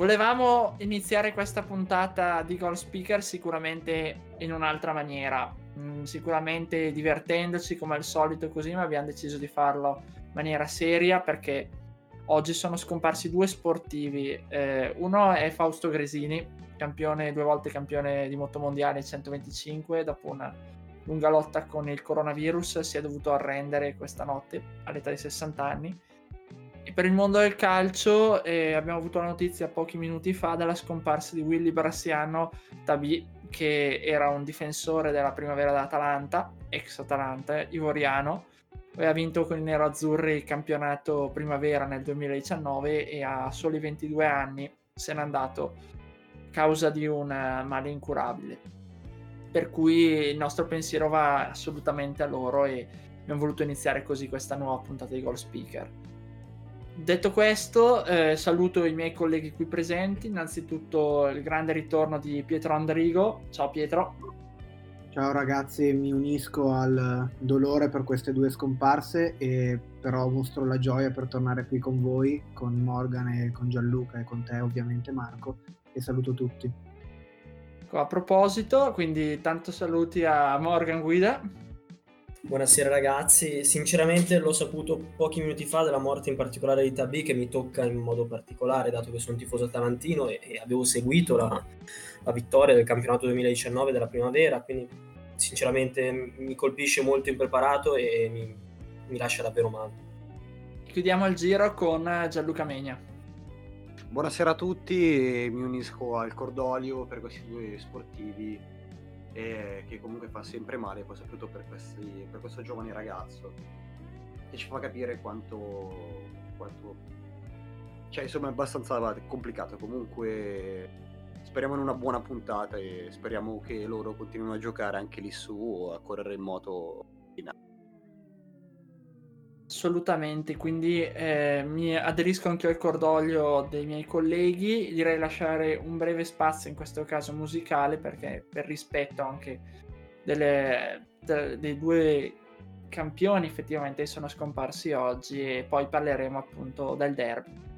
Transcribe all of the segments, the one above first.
Volevamo iniziare questa puntata di Goal Speaker sicuramente in un'altra maniera, mm, sicuramente divertendoci come al solito così, ma abbiamo deciso di farlo in maniera seria perché oggi sono scomparsi due sportivi. Eh, uno è Fausto Gresini, campione, due volte campione di motomondiale 125, dopo una lunga lotta con il coronavirus si è dovuto arrendere questa notte all'età di 60 anni per il mondo del calcio eh, abbiamo avuto la notizia pochi minuti fa della scomparsa di Willy Brassiano Tabi, che era un difensore della primavera d'Atalanta, ex Atalanta, ivoriano. Aveva vinto con i nero-azzurri il campionato primavera nel 2019 e a soli 22 anni se n'è andato a causa di un male incurabile. Per cui il nostro pensiero va assolutamente a loro e abbiamo voluto iniziare così questa nuova puntata di Goal Speaker. Detto questo, eh, saluto i miei colleghi qui presenti. Innanzitutto il grande ritorno di Pietro Andrigo. Ciao Pietro. Ciao ragazzi, mi unisco al dolore per queste due scomparse e però mostro la gioia per tornare qui con voi, con Morgan e con Gianluca e con te ovviamente Marco e saluto tutti. A proposito, quindi tanto saluti a Morgan Guida. Buonasera ragazzi, sinceramente l'ho saputo pochi minuti fa della morte in particolare di Tabi che mi tocca in modo particolare dato che sono tifoso talantino e, e avevo seguito la, la, vittoria del campionato 2019 della primavera, quindi sinceramente mi colpisce molto impreparato e mi, mi lascia davvero male. Chiudiamo il giro con Gianluca Megna. Buonasera a tutti, mi unisco al cordolio per questi due sportivi e che comunque fa sempre male, poi soprattutto per, questi, per questo giovane ragazzo, che ci fa capire quanto, quanto cioè insomma è abbastanza complicato, comunque speriamo in una buona puntata e speriamo che loro continuino a giocare anche lì su, a correre in moto in alto. Assolutamente, quindi eh, mi aderisco anche al cordoglio dei miei colleghi, direi lasciare un breve spazio in questo caso musicale perché per rispetto anche delle, de, dei due campioni effettivamente sono scomparsi oggi e poi parleremo appunto del derby.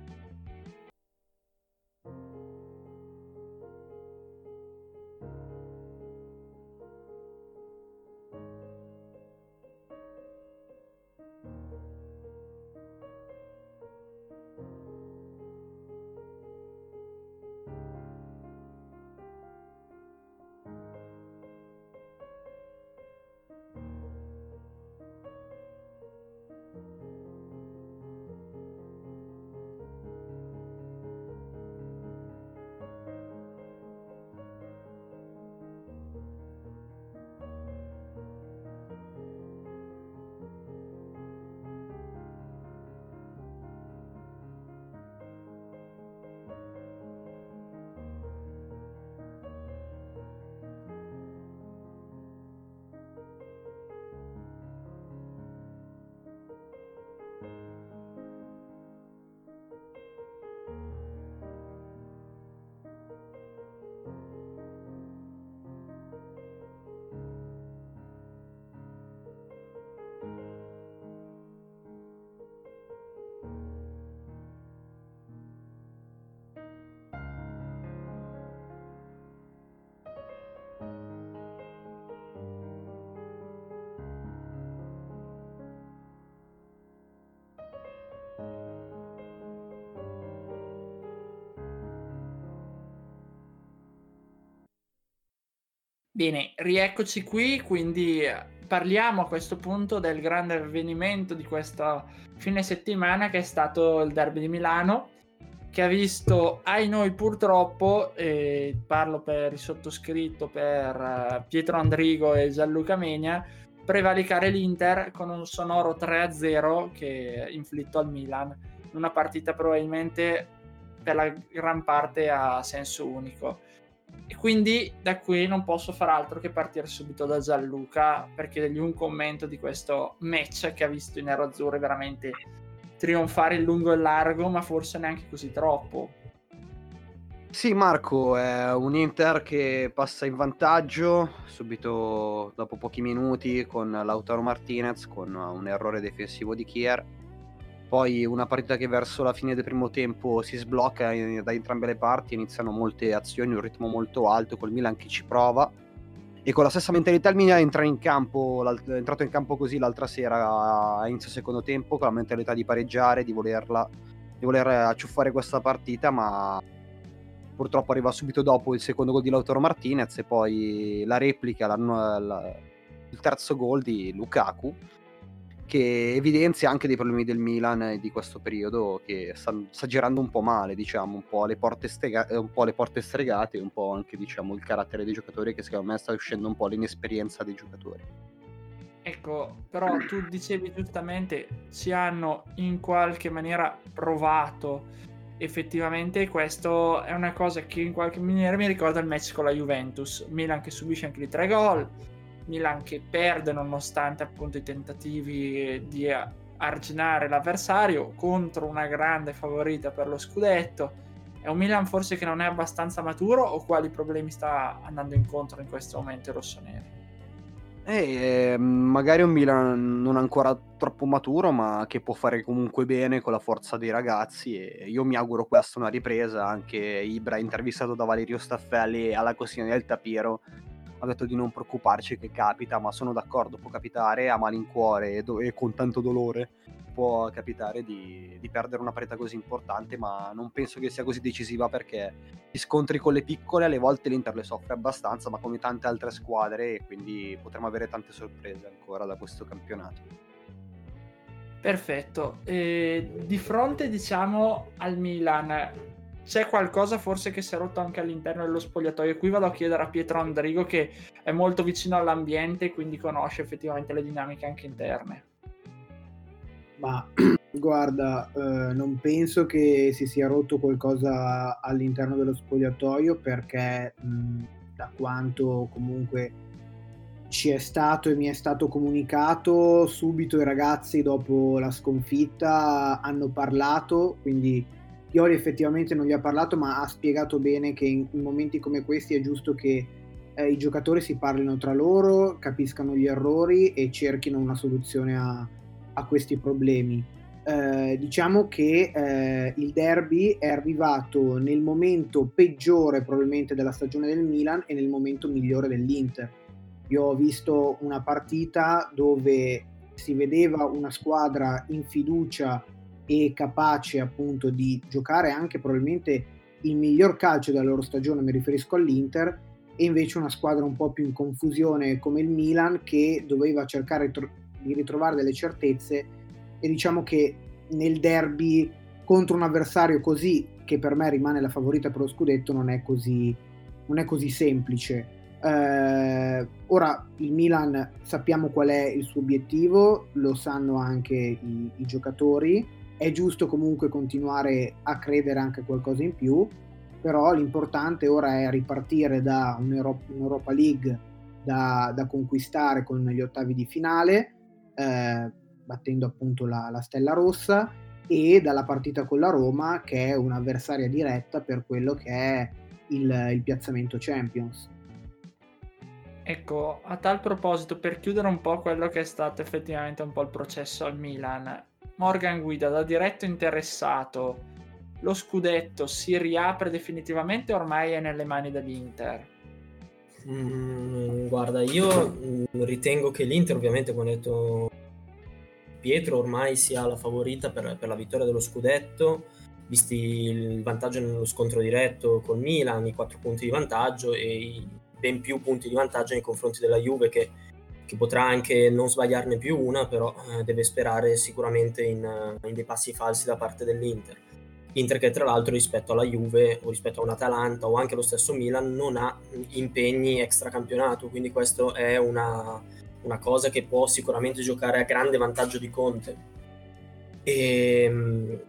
Bene, rieccoci qui, quindi eh, parliamo a questo punto del grande avvenimento di questa fine settimana che è stato il derby di Milano, che ha visto, ai noi purtroppo, eh, parlo per il sottoscritto, per uh, Pietro Andrigo e Gianluca Menia, prevalicare l'Inter con un sonoro 3-0 che inflitto al Milan, una partita probabilmente per la gran parte a senso unico E quindi da qui non posso far altro che partire subito da Gianluca per chiedergli un commento di questo match che ha visto i nero-azzurri veramente trionfare in lungo e largo, ma forse neanche così troppo. Sì, Marco, è un Inter che passa in vantaggio subito dopo pochi minuti con Lautaro Martinez con un errore difensivo di Kier. Poi una partita che verso la fine del primo tempo si sblocca da entrambe le parti, iniziano molte azioni, un ritmo molto alto col Milan che ci prova. E con la stessa mentalità il Milan entra in campo, è entrato in campo così l'altra sera a inizio secondo tempo, con la mentalità di pareggiare, di volerla, di voler acciuffare questa partita, ma purtroppo arriva subito dopo il secondo gol di Lautaro Martinez e poi la replica, la, la, il terzo gol di Lukaku che evidenzia anche dei problemi del Milan di questo periodo che sta, sta girando un po' male, diciamo, un po' le porte, le porte stregate un po' anche diciamo, il carattere dei giocatori che secondo me sta uscendo un po' l'inesperienza dei giocatori. Ecco, però tu dicevi giustamente, ci hanno in qualche maniera provato effettivamente questo è una cosa che in qualche maniera mi ricorda il match con la Juventus. Milan che subisce anche lì tre gol, Milan che perde nonostante appunto i tentativi di arginare l'avversario contro una grande favorita per lo scudetto. È un Milan forse che non è abbastanza maturo o quali problemi sta andando incontro in questo momento i rossoneri? Eh, magari un Milan non ancora troppo maturo, ma che può fare comunque bene con la forza dei ragazzi. E io mi auguro questa una ripresa. Anche Ibra, intervistato da Valerio Staffelli alla Costina del Tapiro, ha detto di non preoccuparci che capita, ma sono d'accordo, può capitare a malincuore e, do- e con tanto dolore può capitare di, di, perdere una partita così importante, ma non penso che sia così decisiva perché gli scontri con le piccole alle volte l'Inter le soffre abbastanza, ma come tante altre squadre, e quindi potremo avere tante sorprese ancora da questo campionato. Perfetto. E di fronte, diciamo, al Milan, c'è qualcosa forse che si è rotto anche all'interno dello spogliatoio. Qui vado a chiedere a Pietro Andrigo che è molto vicino all'ambiente e quindi conosce effettivamente le dinamiche anche interne. Ma guarda, eh, non penso che si sia rotto qualcosa all'interno dello spogliatoio perché mh, da quanto comunque ci è stato e mi è stato comunicato, subito i ragazzi dopo la sconfitta hanno parlato, quindi Iori effettivamente non gli ha parlato, ma ha spiegato bene che in, in momenti come questi è giusto che eh, i giocatori si parlino tra loro, capiscano gli errori e cerchino una soluzione a, a questi problemi. Eh, diciamo che eh, il derby è arrivato nel momento peggiore probabilmente della stagione del Milan e nel momento migliore dell'Inter. Io ho visto una partita dove si vedeva una squadra in fiducia e capace appunto di giocare anche probabilmente il miglior calcio della loro stagione, mi riferisco all'Inter, e invece una squadra un po' più in confusione come il Milan che doveva cercare di ritrovare delle certezze e diciamo che nel derby contro un avversario così che per me rimane la favorita per lo scudetto non è così, non è così semplice. Eh, ora il Milan sappiamo qual è il suo obiettivo, lo sanno anche i, i giocatori, è giusto comunque continuare a credere anche qualcosa in più, però l'importante ora è ripartire da un'Europa, un'Europa League da, da, conquistare con gli ottavi di finale eh, battendo appunto la, la, Stella Rossa e dalla partita con la Roma che è un'avversaria diretta per quello che è il, il piazzamento Champions. Ecco, a tal proposito, per chiudere un po' quello che è stato effettivamente un po' il processo al Milan, Morgan Guida da diretto interessato, lo scudetto si riapre definitivamente ormai è nelle mani dell'Inter? Mm, guarda, io mm, ritengo che l'Inter, ovviamente, come ha detto Pietro, ormai sia la favorita per, per, la vittoria dello scudetto, visti il vantaggio nello scontro diretto con Milan, i quattro punti di vantaggio e i ben più punti di vantaggio nei confronti della Juve che, che potrà anche non sbagliarne più una, però eh, deve sperare sicuramente in, in dei passi falsi da parte dell'Inter. Inter che tra l'altro rispetto alla Juve o rispetto a un Atalanta o anche lo stesso Milan non ha impegni extra campionato, quindi questo è una, una cosa che può sicuramente giocare a grande vantaggio di Conte. E ehm,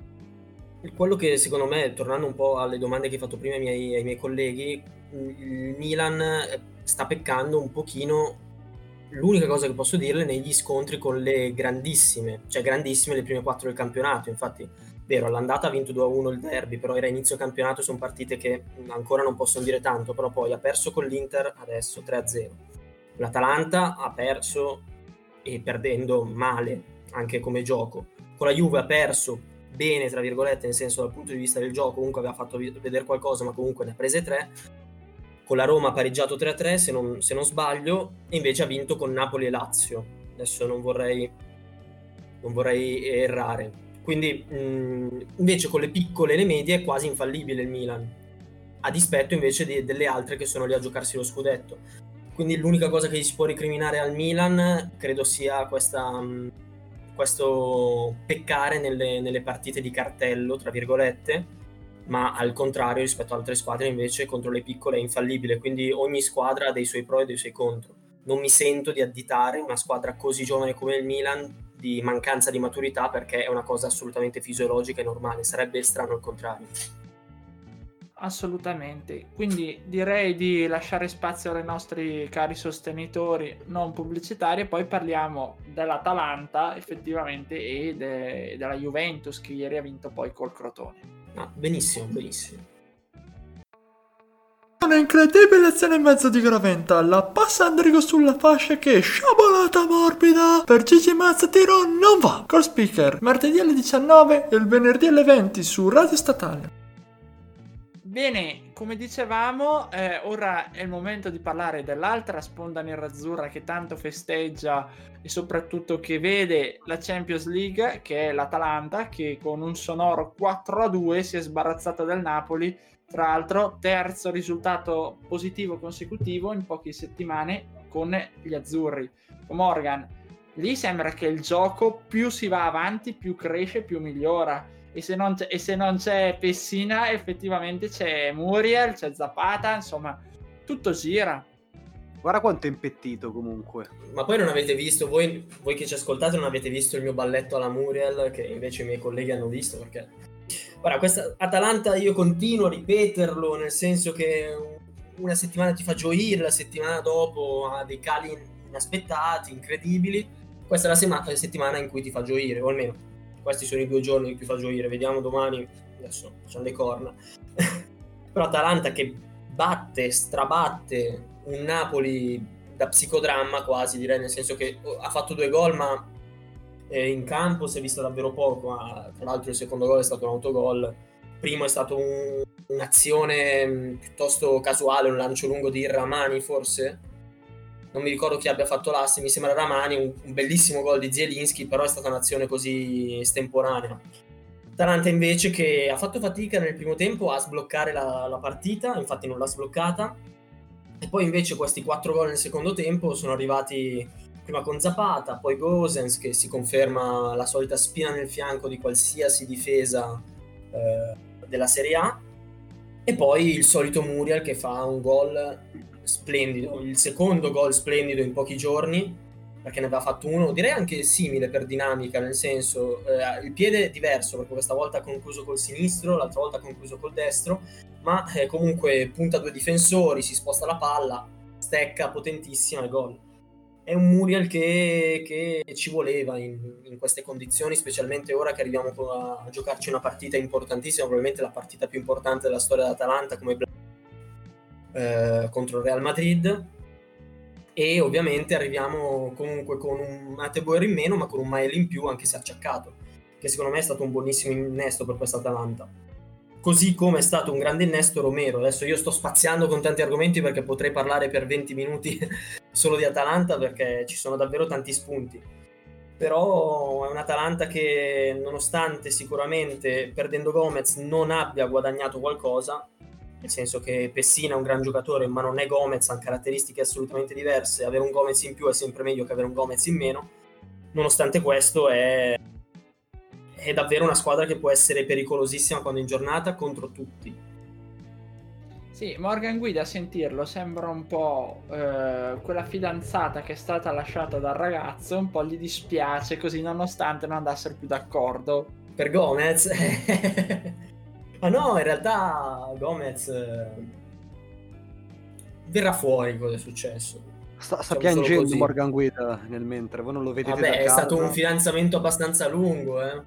quello che secondo me, tornando un po' alle domande che hai fatto prima ai miei, ai miei colleghi, il Milan eh, sta peccando un pochino l'unica cosa che posso dirle negli scontri con le grandissime, cioè grandissime le prime quattro del campionato, infatti vero, all'andata ha vinto 2-1 il derby, però era inizio campionato, sono partite che ancora non possono dire tanto, però poi ha perso con l'Inter adesso 3-0. L'Atalanta ha perso e perdendo male anche come gioco. Con la Juve ha perso bene, tra virgolette, nel senso dal punto di vista del gioco, comunque aveva fatto vedere qualcosa, ma comunque ne ha prese tre con la Roma pareggiato 3-3 se non, se non sbaglio e invece ha vinto con Napoli e Lazio. Adesso non vorrei, non vorrei errare. Quindi mh, invece con le piccole e le medie è quasi infallibile il Milan a dispetto invece di, delle altre che sono lì a giocarsi lo scudetto. Quindi l'unica cosa che si può ricriminare al Milan credo sia questa, mh, questo peccare nelle, nelle partite di cartello tra virgolette ma al contrario rispetto ad altre squadre invece contro le piccole è infallibile, quindi ogni squadra ha dei suoi pro e dei suoi contro. Non mi sento di additare una squadra così giovane come il Milan di mancanza di maturità perché è una cosa assolutamente fisiologica e normale, sarebbe strano il contrario. Assolutamente, quindi direi di lasciare spazio ai nostri cari sostenitori non pubblicitari e poi parliamo dell'Atalanta effettivamente e de- della Juventus che ieri ha vinto poi col Crotone. Ah, benissimo, benissimo. Una incredibile azione in mezzo di Graventa, la passa Andrigo sulla fascia che sciabolata morbida per Gigi Mazza tiro non va. Col speaker, martedì alle 19 e il venerdì alle 20 su Radio Statale. Bene, come dicevamo, eh, ora è il momento di parlare dell'altra sponda nerazzurra che tanto festeggia e soprattutto che vede la Champions League, che è l'Atalanta, che con un sonoro 4-2 si è sbarazzata del Napoli. Tra l'altro, terzo risultato positivo consecutivo in poche settimane con gli azzurri. Morgan, lì sembra che il gioco più si va avanti, più cresce, più migliora e se, non c'è, e se non c'è Pessina effettivamente c'è Muriel, c'è Zapata, insomma tutto gira. Guarda quanto è impettito comunque. Ma poi non avete visto, voi, voi, che ci ascoltate non avete visto il mio balletto alla Muriel, che invece i miei colleghi hanno visto, perché... Guarda, questa Atalanta io continuo a ripeterlo, nel senso che una settimana ti fa gioire, la settimana dopo ha dei cali inaspettati, incredibili. Questa è la sema- settimana in cui ti fa gioire, o almeno questi sono i due giorni in cui fa gioire, vediamo domani, adesso facciamo le corna. Però Atalanta che batte, strabatte un Napoli da psicodramma quasi direi, nel senso che oh, ha fatto due gol ma eh, in campo si è visto davvero poco, tra l'altro il secondo gol è stato un autogol, il primo è stato un, un'azione mm, piuttosto casuale, un lancio lungo di Ramani forse, non mi ricordo chi abbia fatto l'asse, mi sembra Ramani, un, un bellissimo gol di Zielinski, però è stata un'azione così estemporanea. Taranta invece che ha fatto fatica nel primo tempo a sbloccare la, la partita, infatti non l'ha sbloccata, e poi invece questi quattro gol nel secondo tempo sono arrivati prima con Zapata, poi Gosens che si conferma la solita spina nel fianco di qualsiasi difesa eh, della Serie A, e poi il solito Muriel che fa un gol splendido, il secondo gol splendido in pochi giorni, perché ne aveva fatto uno, direi anche simile per dinamica, nel senso eh, il piede è diverso, perché questa volta ha concluso col sinistro, l'altra volta ha concluso col destro, ma eh, comunque punta due difensori, si sposta la palla, stecca potentissima e gol. È un Muriel che, che ci voleva in, in, queste condizioni, specialmente ora che arriviamo a, giocarci una partita importantissima, probabilmente la partita più importante della storia dell'Atalanta come eh, contro il Real Madrid. E ovviamente arriviamo comunque con un Mateboer in meno ma con un Mael in più anche se acciaccato che secondo me è stato un buonissimo innesto per questa Atalanta. Così come è stato un grande innesto Romero. Adesso io sto spaziando con tanti argomenti perché potrei parlare per 20 minuti solo di Atalanta perché ci sono davvero tanti spunti. Però è un'Atalanta che nonostante sicuramente perdendo Gomez non abbia guadagnato qualcosa nel senso che Pessina è un gran giocatore ma non è Gomez, ha caratteristiche assolutamente diverse, avere un Gomez in più è sempre meglio che avere un Gomez in meno, nonostante questo è, è davvero una squadra che può essere pericolosissima quando in giornata contro tutti. Sì, Morgan Guida a sentirlo sembra un po' eh, quella fidanzata che è stata lasciata dal ragazzo, un po' gli dispiace così nonostante non andassero più d'accordo. Per Gomez? Ma no, in realtà Gomez... Eh, verrà fuori cosa è successo. Sta, sta Diciamo piangendo così. Morgan Guida nel mentre, voi non lo vedete Vabbè, da è casa. stato un fidanzamento abbastanza lungo, eh.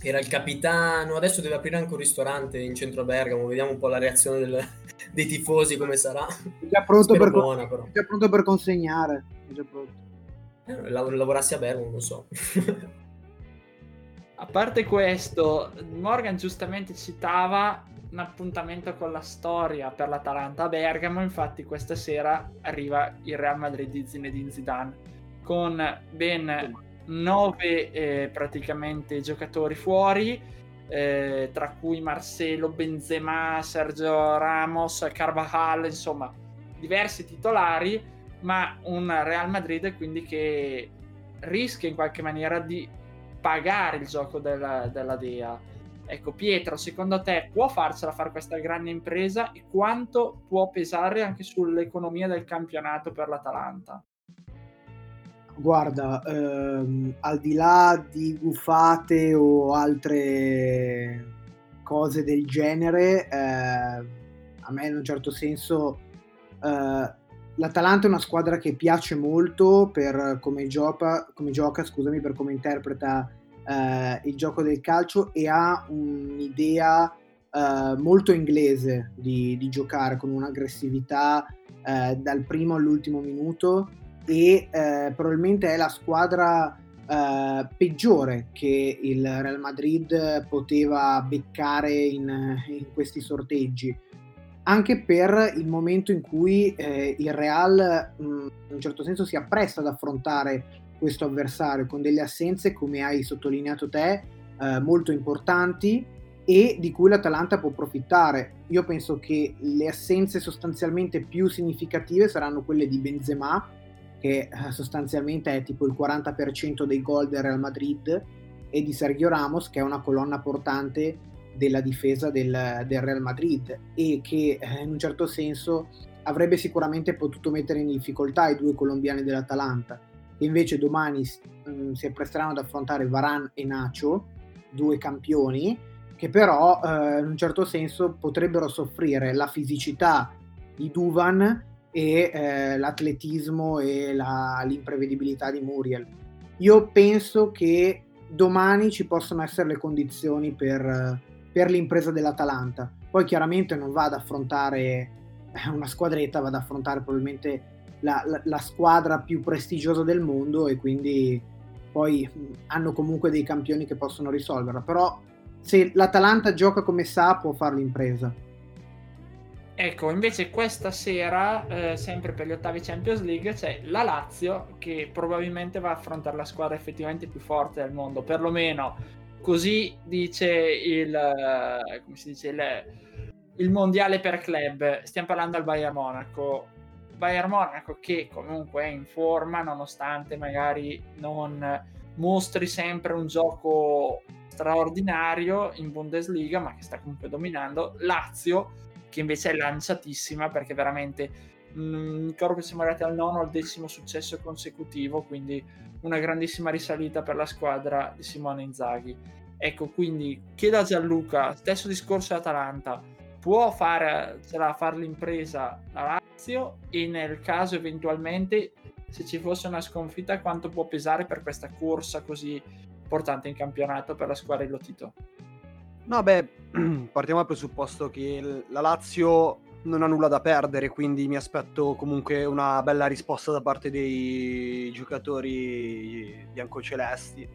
Era il capitano, adesso deve aprire anche un ristorante in centro a Bergamo, vediamo un po' la reazione del- dei tifosi come sarà. È già pronto, per, buona però. è già pronto per consegnare. È già pronto. Eh, lav- lavorassi a Bergamo, non so. A parte questo, Morgan giustamente citava un appuntamento con la storia per l'Atalanta a Bergamo, infatti questa sera arriva il Real Madrid di Zinedine Zidane con ben nove eh, praticamente giocatori fuori, eh, tra cui Marcelo, Benzema, Sergio Ramos, Carvajal, insomma diversi titolari, ma un Real Madrid quindi che rischia in qualche maniera di pagare il gioco della, della Dea. Ecco, Pietro, secondo te può farcela fare questa grande impresa e quanto può pesare anche sull'economia del campionato per l'Atalanta? Guarda, ehm, al di là di gufate o altre cose del genere, eh, a me in un certo senso eh, l'Atalanta è una squadra che piace molto per come gioca, come gioca scusami, per come interpreta eh, il gioco del calcio e ha un'idea eh, molto inglese di, di giocare con un'aggressività eh, dal primo all'ultimo minuto e eh, probabilmente è la squadra eh, peggiore che il Real Madrid poteva beccare in, in questi sorteggi. Anche per il momento in cui eh, il Real mh, in un certo senso si appresta ad affrontare questo avversario con delle assenze come hai sottolineato te eh, molto importanti e di cui l'Atalanta può approfittare. Io penso che le assenze sostanzialmente più significative saranno quelle di Benzema che eh, sostanzialmente è tipo il 40% dei gol del Real Madrid, e di Sergio Ramos, che è una colonna portante della difesa del, del Real Madrid e che eh, in un certo senso avrebbe sicuramente potuto mettere in difficoltà i due colombiani dell'Atalanta, invece domani mh, si appresteranno ad affrontare Varan e Nacho, due campioni, che però eh, in un certo senso potrebbero soffrire la fisicità di Duvan e eh, l'atletismo e la, l'imprevedibilità di Muriel. Io penso che domani ci possono essere le condizioni per, per l'impresa dell'Atalanta. Poi chiaramente non va ad affrontare una squadretta, va ad affrontare probabilmente la, la, squadra più prestigiosa del mondo e quindi poi hanno comunque dei campioni che possono risolverla. Però se l'Atalanta gioca come sa può fare l'impresa. Ecco, invece questa sera, eh, sempre per gli ottavi Champions League, c'è la Lazio che probabilmente va a affrontare la squadra effettivamente più forte del mondo, perlomeno così dice il, eh, dice, il, il mondiale per club. Stiamo parlando del Bayern Monaco. Bayern Monaco che comunque è in forma nonostante magari non mostri sempre un gioco straordinario in Bundesliga, ma che sta comunque dominando. Lazio che invece è lanciatissima perché veramente mh, ricordo che siamo arrivati al nono o al decimo successo consecutivo, quindi una grandissima risalita per la squadra di Simone Inzaghi. Ecco, quindi chiedo a Gianluca, stesso discorso Atalanta, può fare, sarà fare l'impresa la Lazio e nel caso eventualmente se ci fosse una sconfitta quanto può pesare per questa corsa così importante in campionato per la squadra di Lotito? No, beh, partiamo dal presupposto che la Lazio non ha nulla da perdere, quindi mi aspetto comunque una bella risposta da parte dei giocatori biancocelesti.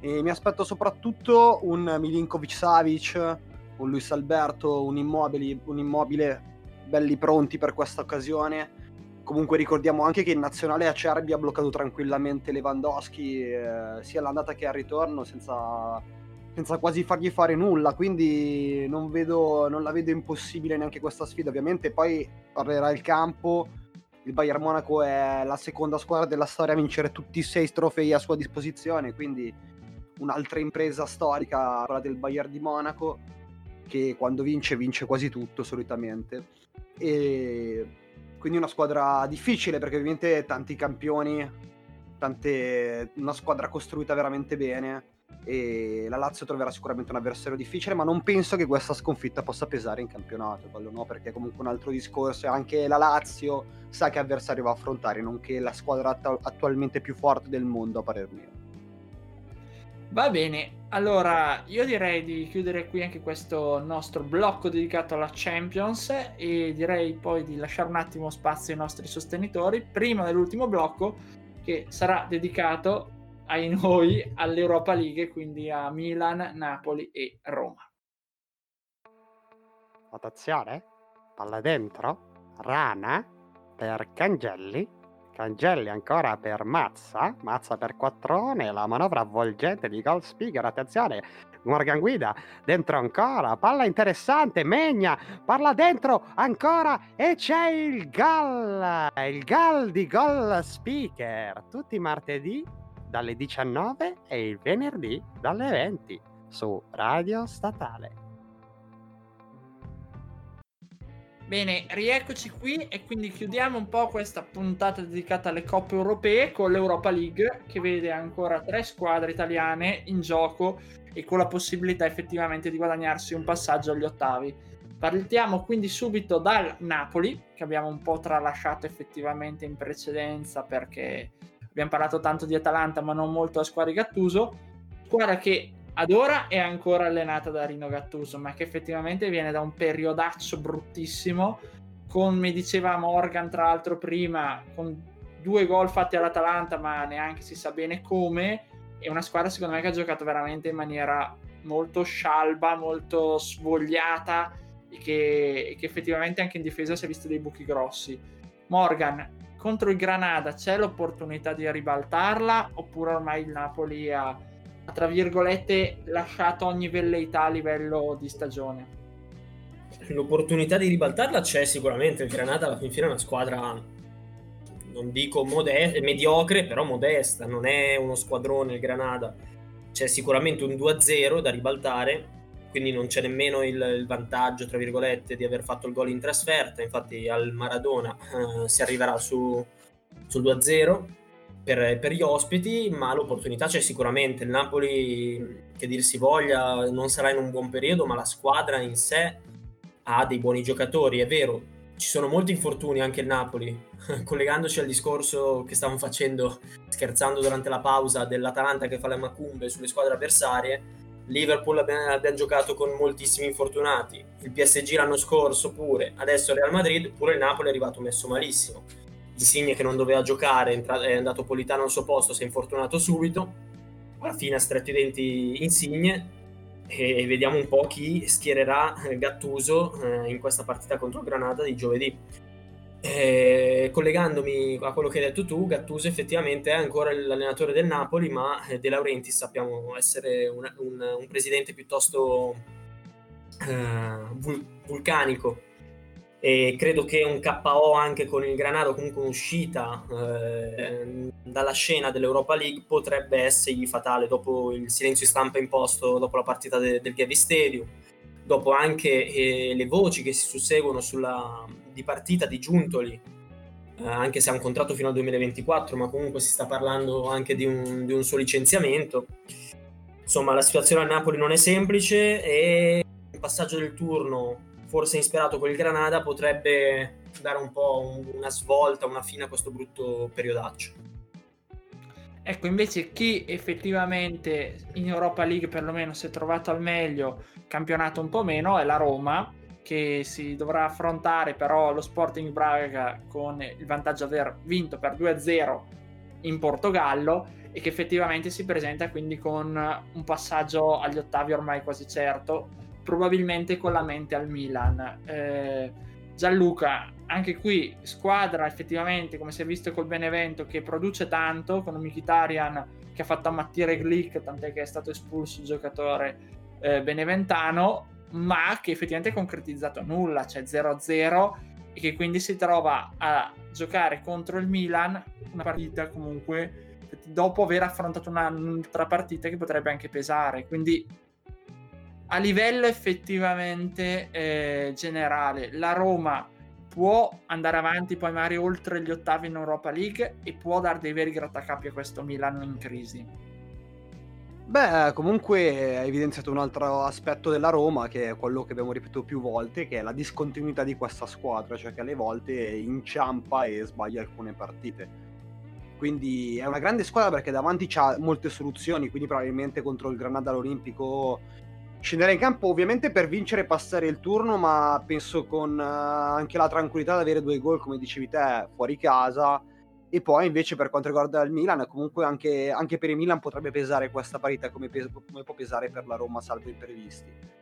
E mi aspetto soprattutto un Milinkovic Savic, un Luis Alberto, un immobile, un immobile belli pronti per questa occasione. Comunque ricordiamo anche che in nazionale Acerbi ha bloccato tranquillamente Lewandowski eh, sia all'andata che al ritorno senza, senza quasi fargli fare nulla, quindi non, vedo, non la vedo impossibile neanche questa sfida. Ovviamente poi parlerà il campo, il Bayern Monaco è la seconda squadra della storia a vincere tutti i sei trofei a sua disposizione, quindi un'altra impresa storica, quella del Bayern di Monaco, che quando vince vince quasi tutto solitamente. E quindi una squadra difficile perché ovviamente tanti campioni, tante, una squadra costruita veramente bene e la Lazio troverà sicuramente un avversario difficile, ma non penso che questa sconfitta possa pesare in campionato, quello no, perché comunque un altro discorso è anche la Lazio sa che avversario va a affrontare, nonché la squadra att- attualmente più forte del mondo a parer mio. Va bene, allora io direi di chiudere qui anche questo nostro blocco dedicato alla Champions e direi poi di lasciare un attimo spazio ai nostri sostenitori prima dell'ultimo blocco che sarà dedicato ai noi all'Europa League, quindi a Milan, Napoli e Roma. Attenzione, palla dentro, Rana per Cangelli, Cangelli ancora per Mazza, Mazza per Quattrone, la manovra avvolgente di Gold Speaker, attenzione, Morgan Guida, dentro ancora, palla interessante, Megna, parla dentro ancora e c'è il gol, il gol di Gold Speaker, tutti i martedì dalle 19 e il venerdì dalle 20 su Radio Statale. Bene, rieccoci qui e quindi chiudiamo un po' questa puntata dedicata alle coppe europee con l'Europa League che vede ancora tre squadre italiane in gioco e con la possibilità effettivamente di guadagnarsi un passaggio agli ottavi. Partiamo quindi subito dal Napoli, che abbiamo un po' tralasciato effettivamente in precedenza perché abbiamo parlato tanto di Atalanta ma non molto a squadra Gattuso, squadra che ad ora è ancora allenata da Rino Gattuso, ma che effettivamente viene da un periodaccio bruttissimo, come diceva Morgan tra l'altro prima, con due gol fatti all'Atalanta, ma neanche si sa bene come, è una squadra secondo me che ha giocato veramente in maniera molto scialba, molto svogliata e che, e che effettivamente anche in difesa si è visto dei buchi grossi. Morgan, contro il Granada c'è l'opportunità di ribaltarla oppure ormai il Napoli ha tra virgolette lasciato ogni velleità a livello di stagione. L'opportunità di ribaltarla c'è sicuramente, il Granada alla fin fine è una squadra non dico modesta, mediocre, però modesta, non è uno squadrone il Granada. C'è sicuramente un 2-0 da ribaltare, quindi non c'è nemmeno il, il, vantaggio, tra virgolette, di aver fatto il gol in trasferta. Infatti al Maradona eh, si arriverà su, sul 2-0 per, per, gli ospiti, ma l'opportunità c'è sicuramente. Il Napoli, che dir si voglia, non sarà in un buon periodo, ma la squadra in sé ha dei buoni giocatori, è vero. Ci sono molti infortuni anche il Napoli, collegandoci al discorso che stavamo facendo, scherzando durante la pausa dell'Atalanta che fa le macumbe sulle squadre avversarie. Liverpool abbiamo, abbiamo giocato con moltissimi infortunati, il PSG l'anno scorso pure, adesso Real Madrid, pure il Napoli è arrivato messo malissimo Insigne che non doveva giocare, è andato Politano al suo posto, si è infortunato subito, alla fine ha stretto i denti Insigne e vediamo un po' chi schiererà Gattuso eh, in questa partita contro Granada di giovedì. Eh, collegandomi a quello che hai detto tu, Gattuso effettivamente è ancora l'allenatore del Napoli, ma De Laurentiis sappiamo essere un, un, un presidente piuttosto eh, vul- vulcanico e credo che un KO anche con il Granado, comunque un'uscita eh, dalla scena dell'Europa League potrebbe essergli fatale dopo il silenzio stampa imposto dopo la partita de- del Gavi Stadium, dopo anche eh, le voci che si susseguono sulla, di partita di Giuntoli, eh, anche se ha un contratto fino al 2024, ma comunque si sta parlando anche di un, di un suo licenziamento. Insomma, la situazione a Napoli non è semplice e il passaggio del turno forse ispirato con il Granada, potrebbe dare un po' una svolta, una fine a questo brutto periodaccio. Ecco, invece chi effettivamente in Europa League perlomeno si è trovato al meglio, campionato un po' meno, è la Roma, che si dovrà affrontare però lo Sporting Braga con il vantaggio di aver vinto per 2-0 in Portogallo e che effettivamente si presenta quindi con un passaggio agli ottavi ormai quasi certo probabilmente con la mente al Milan. Eh, Gianluca, anche qui squadra effettivamente, come si è visto col Benevento, che produce tanto, con un Mkhitaryan che ha fatto ammattire Glick, tant'è che è stato espulso il giocatore eh, beneventano, ma che effettivamente ha concretizzato nulla, cioè 0-0 e che quindi si trova a giocare contro il Milan una partita comunque dopo aver affrontato un'altra partita che potrebbe anche pesare. Quindi a livello effettivamente eh, generale, la Roma può andare avanti poi magari oltre gli ottavi in Europa League e può dare dei veri grattacapi a questo Milan in crisi. Beh, comunque ha evidenziato un altro aspetto della Roma, che è quello che abbiamo ripetuto più volte, che è la discontinuità di questa squadra, cioè che alle volte inciampa e sbaglia alcune partite. Quindi è una grande squadra perché davanti c'ha molte soluzioni, quindi probabilmente contro il Granada all'Olimpico scenderà in campo ovviamente per vincere e passare il turno, ma penso con uh, anche la tranquillità di avere due gol, come dicevi te, fuori casa e poi invece per quanto riguarda il Milan, comunque anche, anche per il Milan potrebbe pesare questa parità come, pes- come può pesare per la Roma salvo imprevisti.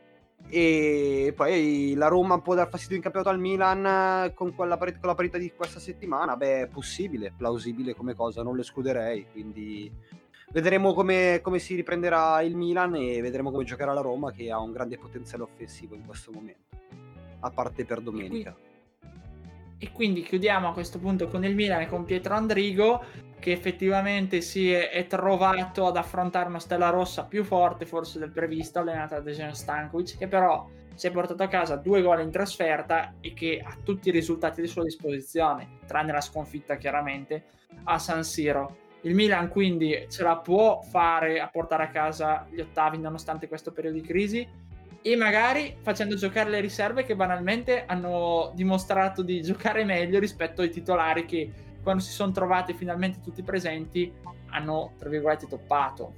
E poi la Roma può dar fastidio in campionato al Milan con, quella parità, con la parità di questa settimana? Beh, è possibile, plausibile come cosa, non lo escluderei. Quindi vedremo come, come, si riprenderà il Milan e vedremo come giocherà la Roma che ha un grande potenziale offensivo in questo momento, a parte per domenica. E quindi chiudiamo a questo punto con il Milan e con Pietro Andrigo che effettivamente si è, è, trovato ad affrontare una stella rossa più forte forse del previsto, allenata da Dejan Stankovic, che però si è portato a casa due gol in trasferta e che ha tutti i risultati di sua disposizione, tranne la sconfitta chiaramente a San Siro. Il Milan quindi ce la può fare a portare a casa gli ottavi nonostante questo periodo di crisi e magari facendo giocare le riserve che banalmente hanno dimostrato di giocare meglio rispetto ai titolari che quando si sono trovati finalmente tutti presenti hanno tra virgolette toppato.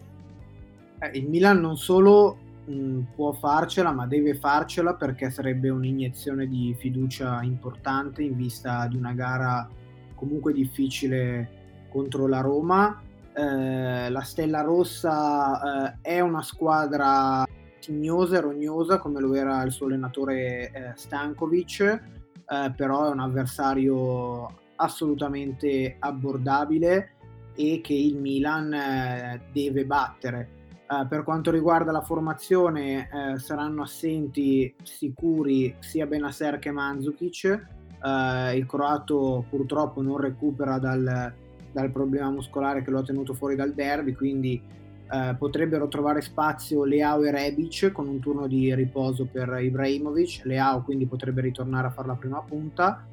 Eh, il Milan non solo mh, può farcela ma deve farcela perché sarebbe un'iniezione di fiducia importante in vista di una gara comunque difficile contro la Roma. Eh, la Stella Rossa eh, è una squadra tignosa e rognosa come lo era il suo allenatore eh, Stankovic, eh, però è un avversario assolutamente abbordabile e che il Milan eh, deve battere. Uh, per quanto riguarda la formazione saranno assenti sicuri sia Benasser che Mandzukic. Il croato purtroppo non recupera dal, dal, problema muscolare che lo ha tenuto fuori dal derby, quindi eh, potrebbero trovare spazio Leao e Rebic con un turno di riposo per Ibrahimovic. Leao quindi potrebbe ritornare a fare la prima punta.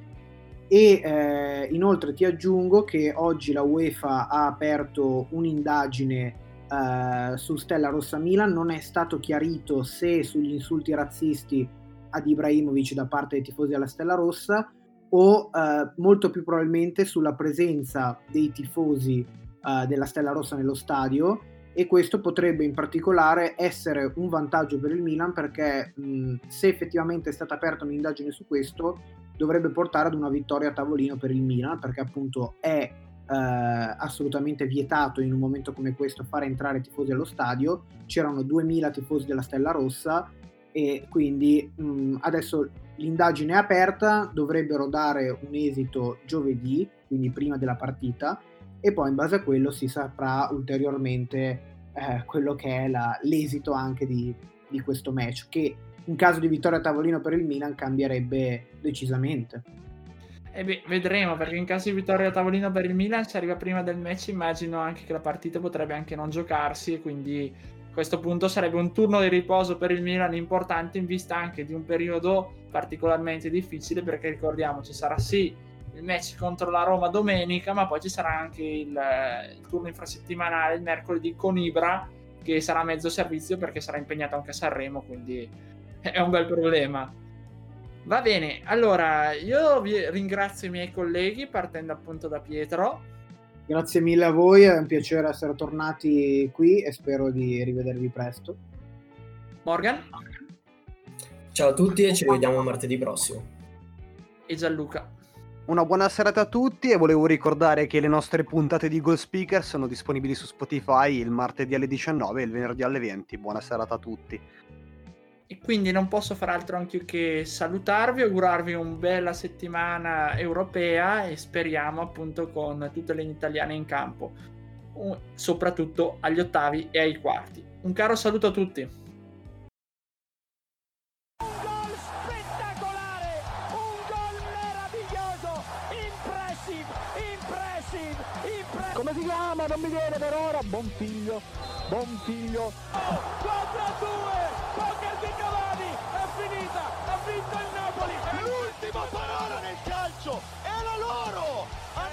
E eh, inoltre ti aggiungo che oggi la UEFA ha aperto un'indagine eh, su Stella Rossa Milan. Non è stato chiarito se sugli insulti razzisti ad Ibrahimovic da parte dei tifosi della Stella Rossa o eh, molto più probabilmente sulla presenza dei tifosi eh, della Stella Rossa nello stadio e questo potrebbe in particolare essere un vantaggio per il Milan perché mh, se effettivamente è stata aperta un'indagine su questo dovrebbe portare ad una vittoria a tavolino per il Milan perché appunto è eh, assolutamente vietato in un momento come questo fare entrare tifosi allo stadio. C'erano 2000 tifosi della Stella Rossa e quindi mh, adesso l'indagine è aperta dovrebbero dare un esito giovedì quindi prima della partita e poi in base a quello si saprà ulteriormente eh, quello che è la, l'esito anche di, di, questo match che in caso di vittoria a tavolino per il Milan cambierebbe decisamente. E beh, vedremo perché in caso di vittoria a tavolino per il Milan si arriva prima del match immagino anche che la partita potrebbe anche non giocarsi e quindi questo punto sarebbe un turno di riposo per il Milan importante in vista anche di un periodo particolarmente difficile perché ricordiamo ci sarà sì il match contro la Roma domenica, ma poi ci sarà anche il, il turno infrasettimanale il mercoledì con Ibra, che sarà mezzo servizio perché sarà impegnato anche a Sanremo, quindi è un bel problema. Va bene, allora io vi ringrazio i miei colleghi partendo appunto da Pietro. Grazie mille a voi, è un piacere essere tornati qui e spero di rivedervi presto. Morgan. Ciao a tutti e ci vediamo martedì prossimo. E Gianluca. Una buona serata a tutti e volevo ricordare che le nostre puntate di Goal Speaker sono disponibili su Spotify il martedì alle 19 e il venerdì alle 20. Buona serata a tutti. E quindi non posso fare altro anche che salutarvi, augurarvi una bella settimana europea e speriamo appunto con tutte le italiane in campo, soprattutto agli ottavi e ai quarti. Un caro saluto a tutti. come si chiama? Non mi viene per ora. Buon figlio, buon figlio. Oh,